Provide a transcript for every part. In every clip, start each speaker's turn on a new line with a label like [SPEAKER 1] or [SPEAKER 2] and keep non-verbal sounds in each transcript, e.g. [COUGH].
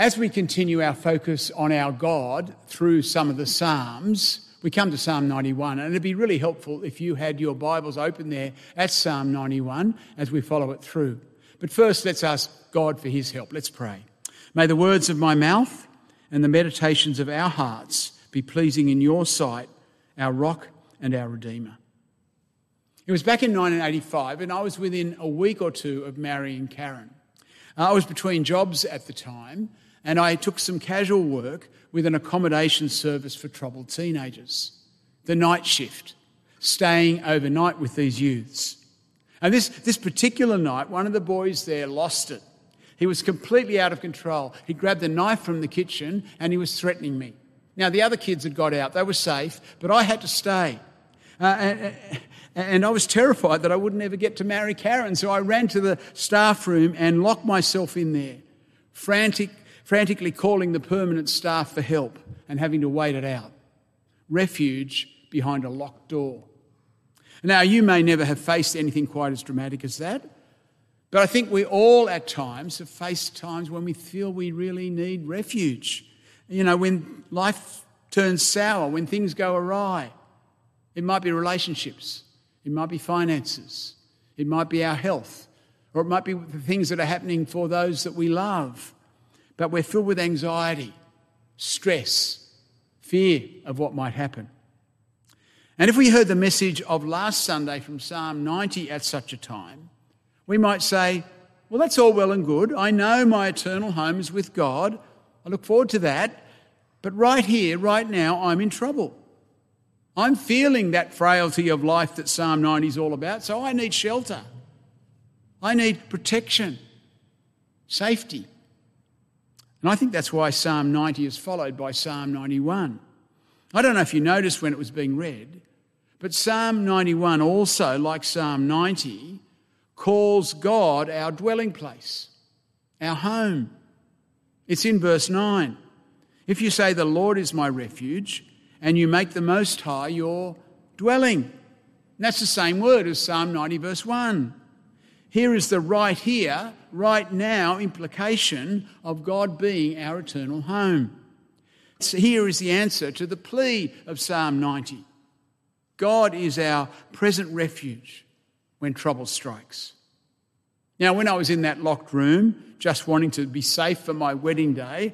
[SPEAKER 1] As we continue our focus on our God through some of the Psalms, we come to Psalm 91, and it'd be really helpful if you had your Bibles open there at Psalm 91 as we follow it through. But first, let's ask God for his help. Let's pray. May the words of my mouth and the meditations of our hearts be pleasing in your sight, our rock and our Redeemer. It was back in 1985, and I was within a week or two of marrying Karen. Uh, I was between jobs at the time, and I took some casual work with an accommodation service for troubled teenagers. The night shift, staying overnight with these youths. And this, this particular night, one of the boys there lost it. He was completely out of control. He grabbed a knife from the kitchen and he was threatening me. Now, the other kids had got out, they were safe, but I had to stay. Uh, and, and I was terrified that I wouldn't ever get to marry Karen, so I ran to the staff room and locked myself in there, frantic, frantically calling the permanent staff for help and having to wait it out. Refuge behind a locked door. Now, you may never have faced anything quite as dramatic as that, but I think we all at times have faced times when we feel we really need refuge. You know, when life turns sour, when things go awry. It might be relationships, it might be finances, it might be our health, or it might be the things that are happening for those that we love. But we're filled with anxiety, stress, fear of what might happen. And if we heard the message of last Sunday from Psalm 90 at such a time, we might say, Well, that's all well and good. I know my eternal home is with God. I look forward to that. But right here, right now, I'm in trouble. I'm feeling that frailty of life that Psalm 90 is all about, so I need shelter. I need protection, safety. And I think that's why Psalm 90 is followed by Psalm 91. I don't know if you noticed when it was being read, but Psalm 91 also, like Psalm 90, calls God our dwelling place, our home. It's in verse 9. If you say, The Lord is my refuge, and you make the Most High your dwelling. And that's the same word as Psalm 90, verse 1. Here is the right here, right now implication of God being our eternal home. So here is the answer to the plea of Psalm 90 God is our present refuge when trouble strikes. Now, when I was in that locked room, just wanting to be safe for my wedding day,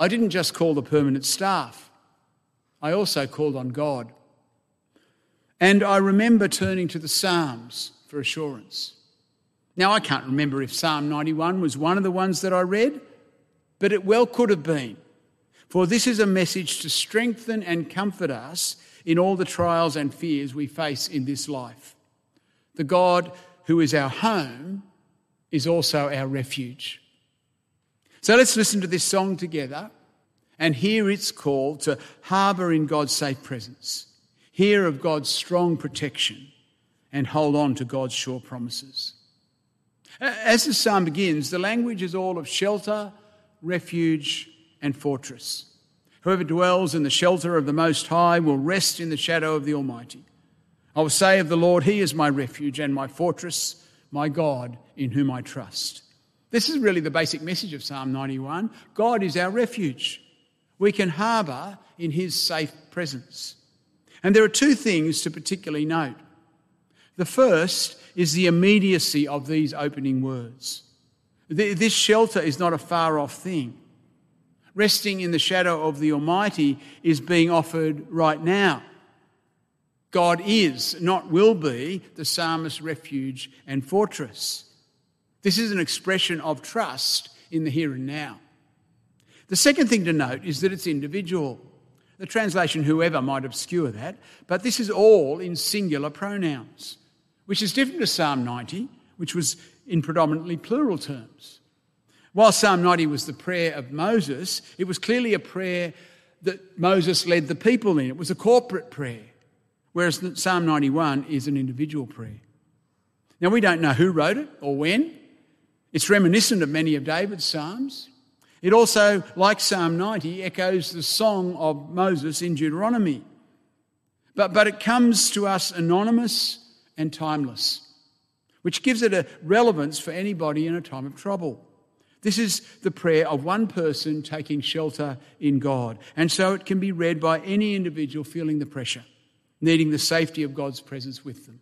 [SPEAKER 1] I didn't just call the permanent staff, I also called on God. And I remember turning to the Psalms for assurance. Now, I can't remember if Psalm 91 was one of the ones that I read, but it well could have been. For this is a message to strengthen and comfort us in all the trials and fears we face in this life. The God who is our home is also our refuge. So let's listen to this song together and hear its call to harbour in God's safe presence, hear of God's strong protection, and hold on to God's sure promises. As the psalm begins, the language is all of shelter, refuge, and fortress. Whoever dwells in the shelter of the Most High will rest in the shadow of the Almighty. I will say of the Lord, He is my refuge and my fortress, my God in whom I trust. This is really the basic message of Psalm 91. God is our refuge. We can harbour in His safe presence. And there are two things to particularly note. The first is the immediacy of these opening words. This shelter is not a far off thing resting in the shadow of the Almighty is being offered right now. God is, not will be, the psalmist's refuge and fortress. This is an expression of trust in the here and now. The second thing to note is that it's individual. The translation whoever might obscure that, but this is all in singular pronouns, which is different to Psalm 90, which was in predominantly plural terms. While Psalm 90 was the prayer of Moses, it was clearly a prayer that Moses led the people in. It was a corporate prayer, whereas Psalm 91 is an individual prayer. Now, we don't know who wrote it or when. It's reminiscent of many of David's Psalms. It also, like Psalm 90, echoes the song of Moses in Deuteronomy. But, but it comes to us anonymous and timeless, which gives it a relevance for anybody in a time of trouble. This is the prayer of one person taking shelter in God. And so it can be read by any individual feeling the pressure, needing the safety of God's presence with them.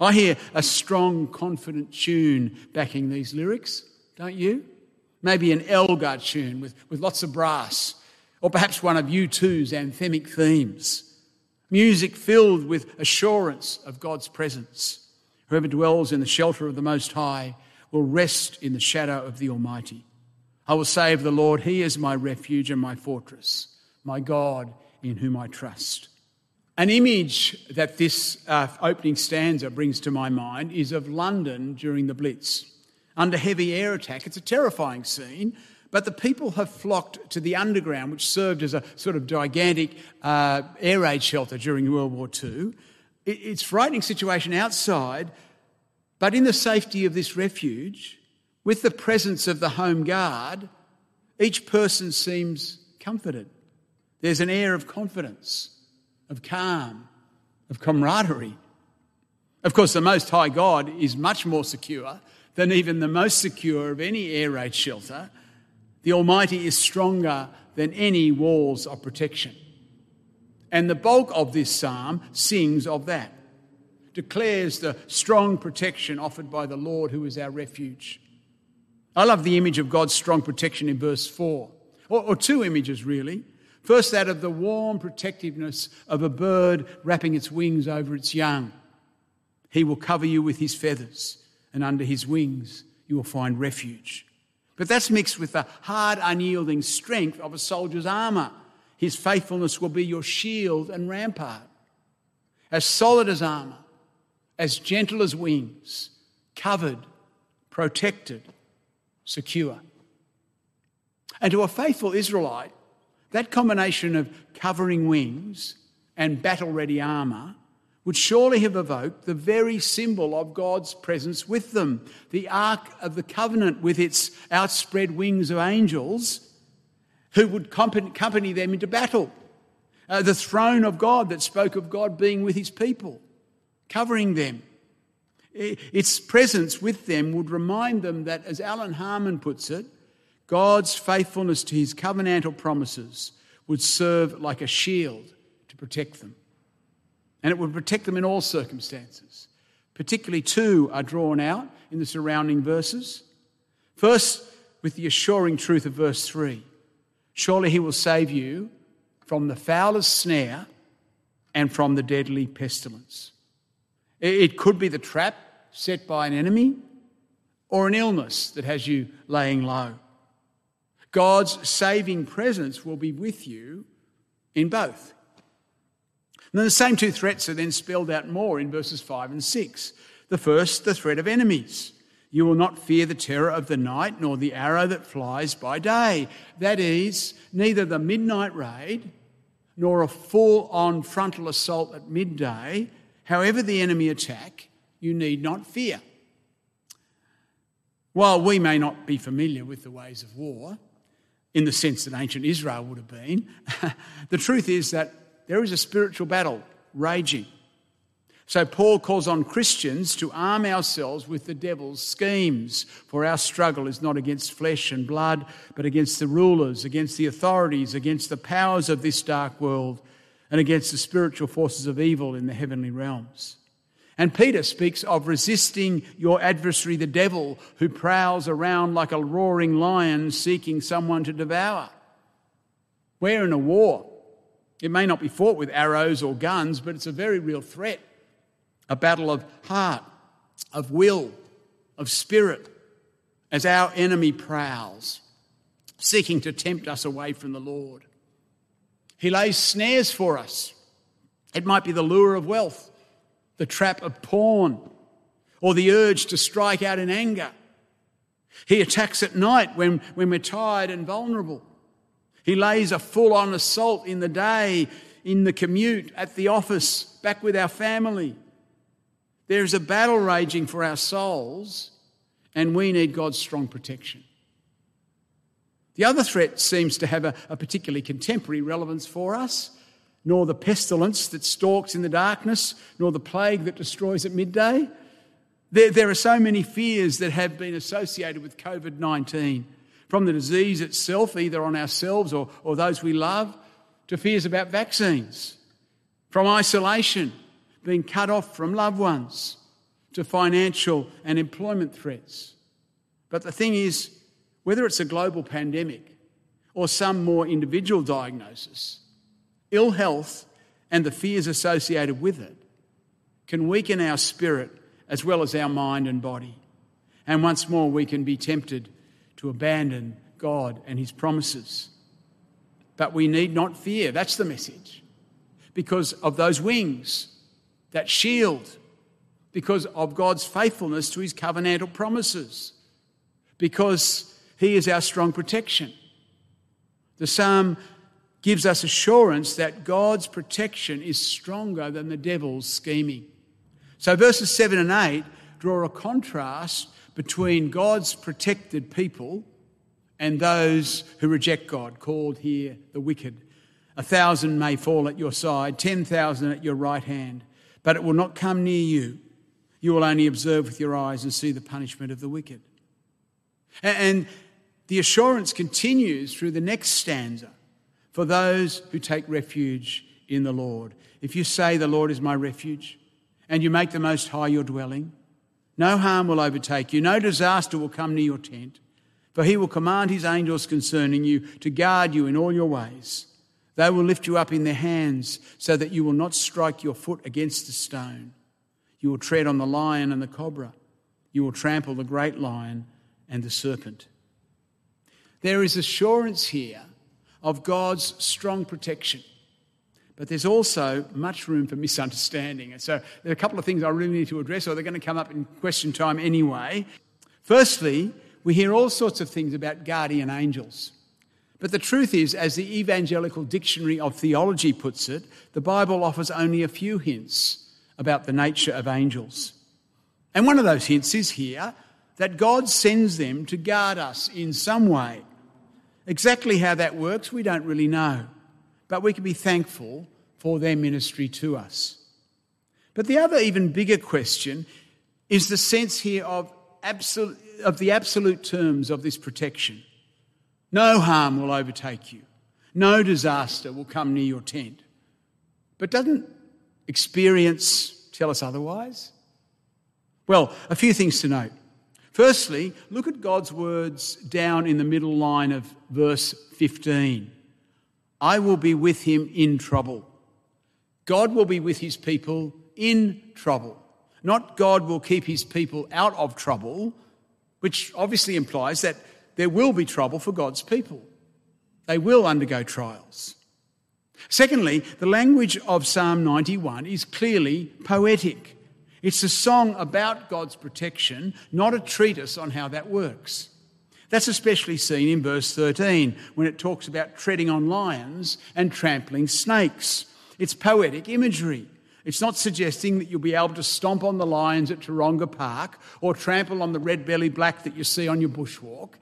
[SPEAKER 1] I hear a strong, confident tune backing these lyrics, don't you? Maybe an Elgar tune with, with lots of brass, or perhaps one of U2's anthemic themes. Music filled with assurance of God's presence. Whoever dwells in the shelter of the Most High will rest in the shadow of the Almighty. I will say of the Lord, He is my refuge and my fortress, my God in whom I trust. An image that this uh, opening stanza brings to my mind is of London during the Blitz. Under heavy air attack, it's a terrifying scene, but the people have flocked to the underground, which served as a sort of gigantic uh, air raid shelter during World War II. It's a frightening situation outside, but in the safety of this refuge, with the presence of the Home Guard, each person seems comforted. There's an air of confidence, of calm, of camaraderie. Of course, the Most High God is much more secure than even the most secure of any air raid shelter. The Almighty is stronger than any walls of protection. And the bulk of this psalm sings of that declares the strong protection offered by the Lord, who is our refuge. I love the image of God's strong protection in verse 4, or, or two images really. First, that of the warm protectiveness of a bird wrapping its wings over its young. He will cover you with his feathers, and under his wings you will find refuge. But that's mixed with the hard, unyielding strength of a soldier's armour. His faithfulness will be your shield and rampart. As solid as armour, as gentle as wings, covered, protected, secure. And to a faithful Israelite, that combination of covering wings and battle ready armour would surely have evoked the very symbol of God's presence with them the Ark of the Covenant with its outspread wings of angels who would accompany them into battle. Uh, the throne of God that spoke of God being with his people covering them. Its presence with them would remind them that, as Allan Harman puts it, God's faithfulness to his covenantal promises would serve like a shield to protect them. And it would protect them in all circumstances. Particularly, two are drawn out in the surrounding verses. First, with the assuring truth of verse 3 Surely he will save you from the foulest snare and from the deadly pestilence. It could be the trap set by an enemy or an illness that has you laying low. God's saving presence will be with you in both. And then the same two threats are then spelled out more in verses 5 and 6. The first, the threat of enemies. You will not fear the terror of the night, nor the arrow that flies by day. That is, neither the midnight raid nor a full on frontal assault at midday However, the enemy attack, you need not fear. While we may not be familiar with the ways of war, in the sense that ancient Israel would have been, [LAUGHS] the truth is that there is a spiritual battle raging. So Paul calls on Christians to arm ourselves with the devil's schemes, for our struggle is not against flesh and blood, but against the rulers, against the authorities, against the powers of this dark world and against the spiritual forces of evil in the heavenly realms. And Peter speaks of resisting your adversary, the devil, who prowls around like a roaring lion seeking someone to devour. We're in a war. It may not be fought with arrows or guns, but it's a very real threat. A battle of heart, of will, of spirit, as our enemy prowls, seeking to tempt us away from the Lord. He lays snares for us. It might be the lure of wealth, the trap of porn, or the urge to strike out in anger. He attacks at night when, when we're tired and vulnerable. He lays a full on assault in the day, in the commute, at the office, back with our family. There is a battle raging for our souls, and we need God's strong protection. The other threat seems to have a, a particularly contemporary relevance for us nor the pestilence that stalks in the darkness, nor the plague that destroys at midday. There, there are so many fears that have been associated with COVID 19, from the disease itself, either on ourselves or, or those we love, to fears about vaccines, from isolation, being cut off from loved ones, to financial and employment threats. But the thing is, whether it's a global pandemic or some more individual diagnosis, ill health and the fears associated with it can weaken our spirit as well as our mind and body. And once more, we can be tempted to abandon God and His promises. But we need not fear. That's the message. Because of those wings, that shield, because of God's faithfulness to His covenantal promises, because He is our strong protection. The psalm gives us assurance that God's protection is stronger than the devil's scheming. So verses 7 and 8 draw a contrast between God's protected people and those who reject God, called here the wicked. A thousand may fall at your side, ten thousand at your right hand, but it will not come near you. You will only observe with your eyes and see the punishment of the wicked. And the assurance continues through the next stanza for those who take refuge in the Lord. If you say, The Lord is my refuge, and you make the Most High your dwelling, no harm will overtake you, no disaster will come near your tent, for he will command his angels concerning you to guard you in all your ways. They will lift you up in their hands so that you will not strike your foot against a stone. You will tread on the lion and the cobra. You will trample the great lion and the serpent. There is assurance here of God's strong protection. But there's also much room for misunderstanding. And so there are a couple of things I really need to address, or they're going to come up in question time anyway. Firstly, we hear all sorts of things about guardian angels. But the truth is, as the Evangelical Dictionary of Theology puts it, the Bible offers only a few hints about the nature of angels. And one of those hints is here that God sends them to guard us in some way. Exactly how that works, we don't really know but we can be thankful for their ministry to us. But the other, even bigger question is the sense here of, absolute, of the absolute terms of this protection. No harm will overtake you, no disaster will come near your tent. But doesn't experience tell us otherwise? Well, a few things to note. Firstly, look at God's words down in the middle line of verse 15. I will be with him in trouble. God will be with his people in trouble. Not God will keep his people out of trouble, which obviously implies that there will be trouble for God's people. They will undergo trials. Secondly, the language of Psalm 91 is clearly poetic. It's a song about God's protection, not a treatise on how that works. That's especially seen in verse 13 when it talks about treading on lions and trampling snakes. It's poetic imagery. It's not suggesting that you'll be able to stomp on the lions at Taronga Park or trample on the red belly black that you see on your bushwalk.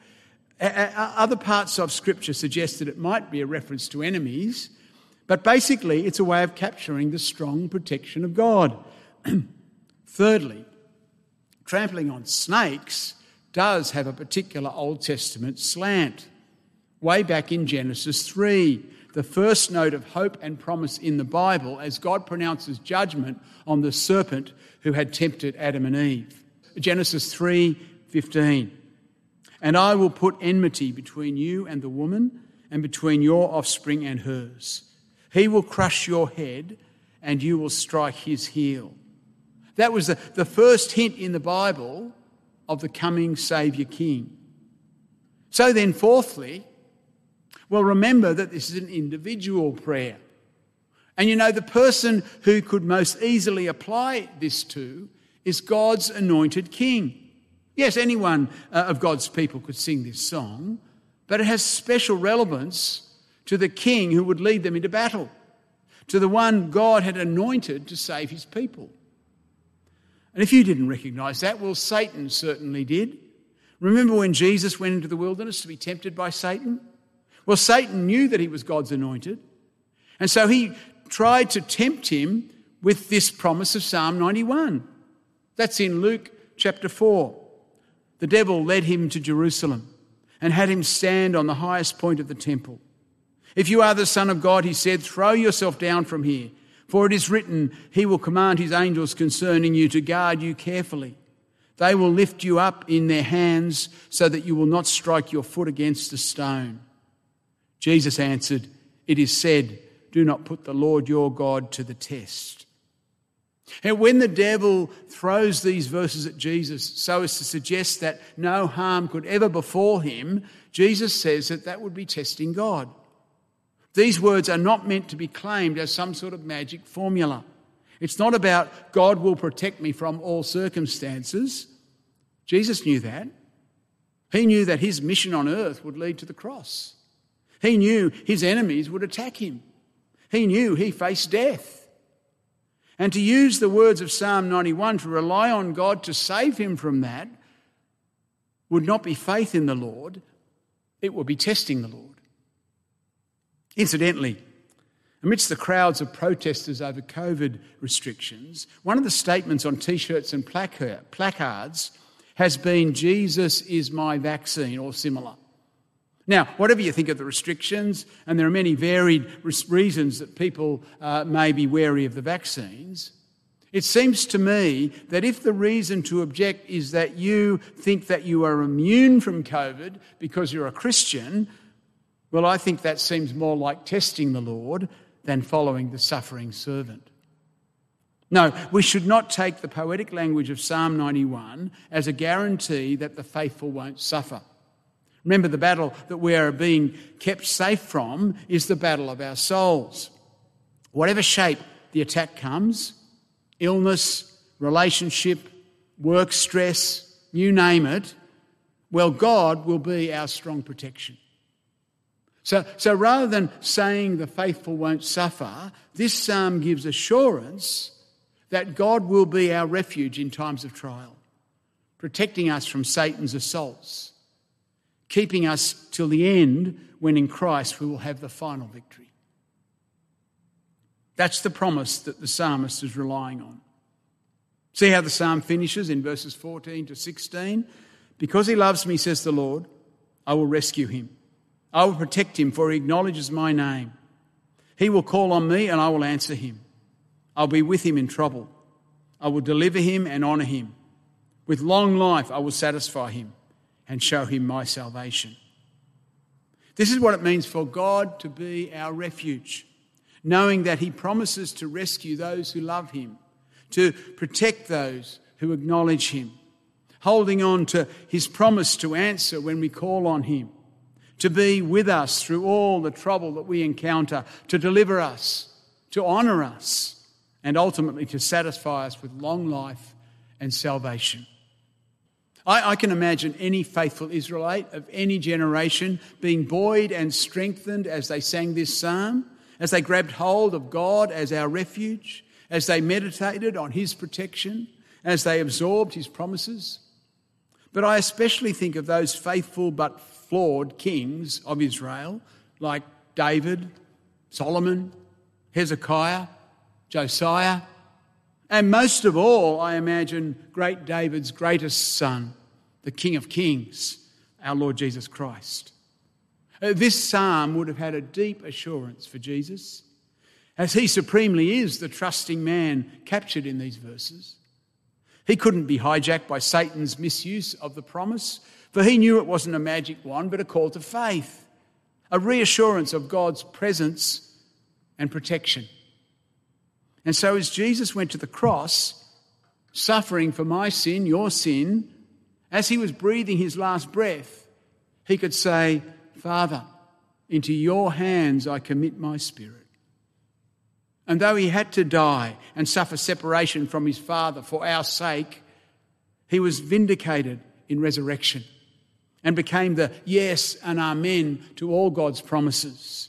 [SPEAKER 1] Other parts of Scripture suggest that it might be a reference to enemies, but basically it's a way of capturing the strong protection of God. [CLEARS THROAT] Thirdly, trampling on snakes does have a particular Old Testament slant. Way back in Genesis 3, the first note of hope and promise in the Bible as God pronounces judgment on the serpent who had tempted Adam and Eve. Genesis 3:15. And I will put enmity between you and the woman and between your offspring and hers. He will crush your head and you will strike his heel. That was the, the first hint in the Bible of the coming Saviour King. So then, fourthly, well, remember that this is an individual prayer. And you know, the person who could most easily apply this to is God's anointed king. Yes, anyone uh, of God's people could sing this song, but it has special relevance to the king who would lead them into battle, to the one God had anointed to save his people. And if you didn't recognize that, well, Satan certainly did. Remember when Jesus went into the wilderness to be tempted by Satan? Well, Satan knew that he was God's anointed. And so he tried to tempt him with this promise of Psalm 91. That's in Luke chapter 4. The devil led him to Jerusalem and had him stand on the highest point of the temple. If you are the Son of God, he said, throw yourself down from here, for it is written, He will command His angels concerning you to guard you carefully. They will lift you up in their hands so that you will not strike your foot against a stone. Jesus answered, It is said, Do not put the Lord your God to the test. And when the devil throws these verses at Jesus so as to suggest that no harm could ever befall him, Jesus says that that would be testing God. These words are not meant to be claimed as some sort of magic formula. It's not about God will protect me from all circumstances. Jesus knew that. He knew that his mission on earth would lead to the cross. He knew his enemies would attack him. He knew he faced death. And to use the words of Psalm 91 to rely on God to save him from that would not be faith in the Lord, it would be testing the Lord. Incidentally, amidst the crowds of protesters over COVID restrictions, one of the statements on t shirts and placards has been, Jesus is my vaccine, or similar. Now, whatever you think of the restrictions, and there are many varied reasons that people uh, may be wary of the vaccines, it seems to me that if the reason to object is that you think that you are immune from COVID because you're a Christian, well, I think that seems more like testing the Lord than following the suffering servant. No, we should not take the poetic language of Psalm 91 as a guarantee that the faithful won't suffer. Remember, the battle that we are being kept safe from is the battle of our souls. Whatever shape the attack comes illness, relationship, work stress, you name it well, God will be our strong protection. So, so rather than saying the faithful won't suffer, this psalm gives assurance that God will be our refuge in times of trial, protecting us from Satan's assaults, keeping us till the end when in Christ we will have the final victory. That's the promise that the psalmist is relying on. See how the psalm finishes in verses 14 to 16? Because he loves me, says the Lord, I will rescue him. I will protect him, for he acknowledges my name. He will call on me, and I will answer him. I'll be with him in trouble. I will deliver him and honour him. With long life, I will satisfy him and show him my salvation. This is what it means for God to be our refuge, knowing that he promises to rescue those who love him, to protect those who acknowledge him, holding on to his promise to answer when we call on him to be with us through all the trouble that we encounter, to deliver us, to honour us, and ultimately to satisfy us with long life and salvation. I, I, can imagine any faithful Israelite of any generation being buoyed and strengthened as they sang this psalm, as they grabbed hold of God as our refuge, as they meditated on His protection, as they absorbed His promises. But I especially think of those faithful but flawed kings of Israel, like David, Solomon, Hezekiah, Josiah, and most of all, I imagine, great David's greatest son, the King of Kings, our Lord Jesus Christ. Uh, this psalm would have had a deep assurance for Jesus, as he supremely is the trusting man captured in these verses. He couldn't be hijacked by Satan's misuse of the promise, for he knew it wasn't a magic wand, but a call to faith, a reassurance of God's presence and protection. And so, as Jesus went to the cross, suffering for my sin, your sin, as he was breathing his last breath, he could say, Father, into your hands I commit my spirit. And though he had to die and suffer separation from his Father for our sake, he was vindicated in resurrection and became the yes and amen to all God's promises.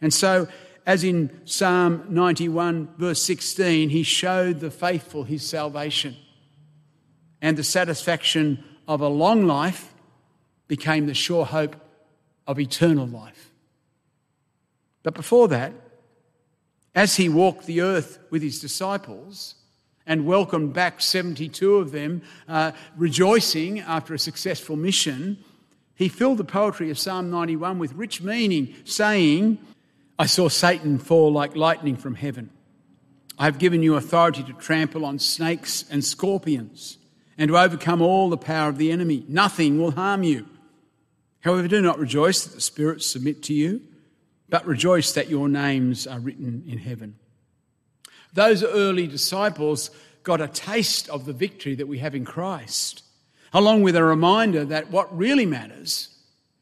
[SPEAKER 1] And so, as in Psalm 91, verse 16, he showed the faithful his salvation, and the satisfaction of a long life became the sure hope of eternal life. But before that, as he walked the earth with his disciples, and welcomed back 72 of them, uh, rejoicing after a successful mission, he filled the poetry of Psalm 91 with rich meaning, saying, I saw Satan fall like lightning from heaven. I have given you authority to trample on snakes and scorpions and to overcome all the power of the enemy. Nothing will harm you. However, do not rejoice that the spirits submit to you, but rejoice that your names are written in heaven. Those early disciples got a taste of the victory that we have in Christ, along with a reminder that what really matters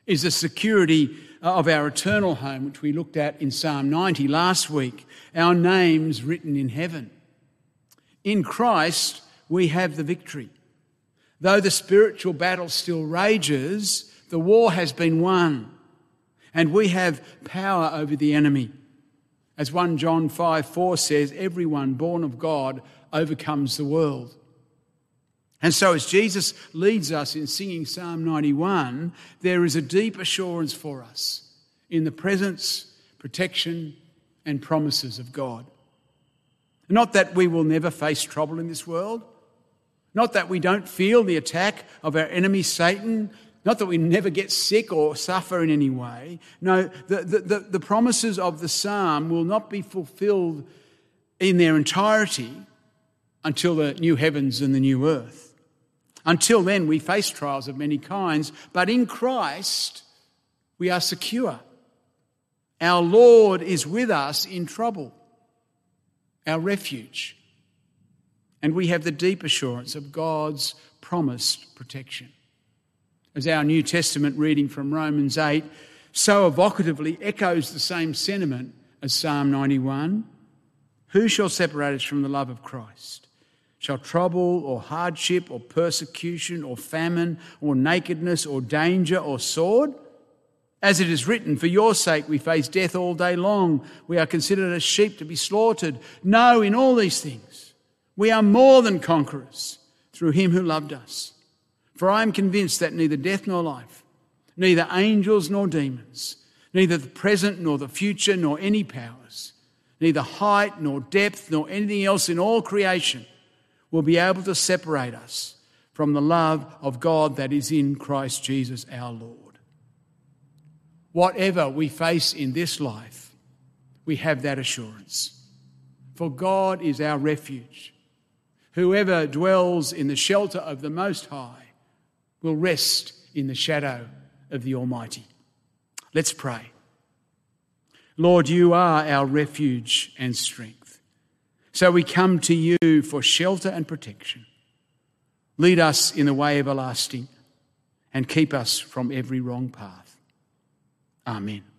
[SPEAKER 1] is the security uh, of our eternal home, which we looked at in Psalm 90 last week, our names written in heaven. In Christ, we have the victory. Though the spiritual battle still rages, the war has been won, and we have power over the enemy. As 1 John 5 4 says, everyone born of God overcomes the world. And so, as Jesus leads us in singing Psalm 91, there is a deep assurance for us in the presence, protection, and promises of God. Not that we will never face trouble in this world, not that we don't feel the attack of our enemy Satan, not that we never get sick or suffer in any way. No, the, the, the, promises of the psalm will not be fulfilled in their entirety until the new heavens and the new earth. Until then, we face trials of many kinds, but in Christ, we are secure. Our Lord is with us in trouble, our refuge. And we have the deep assurance of God's promised protection as our New Testament reading from Romans 8 so evocatively echoes the same sentiment as Psalm 91 Who shall separate us from the love of Christ? Shall trouble or hardship or persecution or famine or nakedness or danger or sword? As it is written, For your sake we face death all day long. We are considered as sheep to be slaughtered. No, in all these things, we are more than conquerors through him who loved us. For I am convinced that neither death nor life, neither angels nor demons, neither the present nor the future, nor any powers, neither height nor depth nor anything else in all creation will be able to separate us from the love of God that is in Christ Jesus our Lord. Whatever we face in this life, we have that assurance. For God is our refuge. Whoever dwells in the shelter of the Most High will rest in the shadow of the Almighty. Let's pray. Lord, you are our refuge and strength. So we come to you for shelter and protection. Lead us in the way everlasting and keep us from every wrong path. Amen.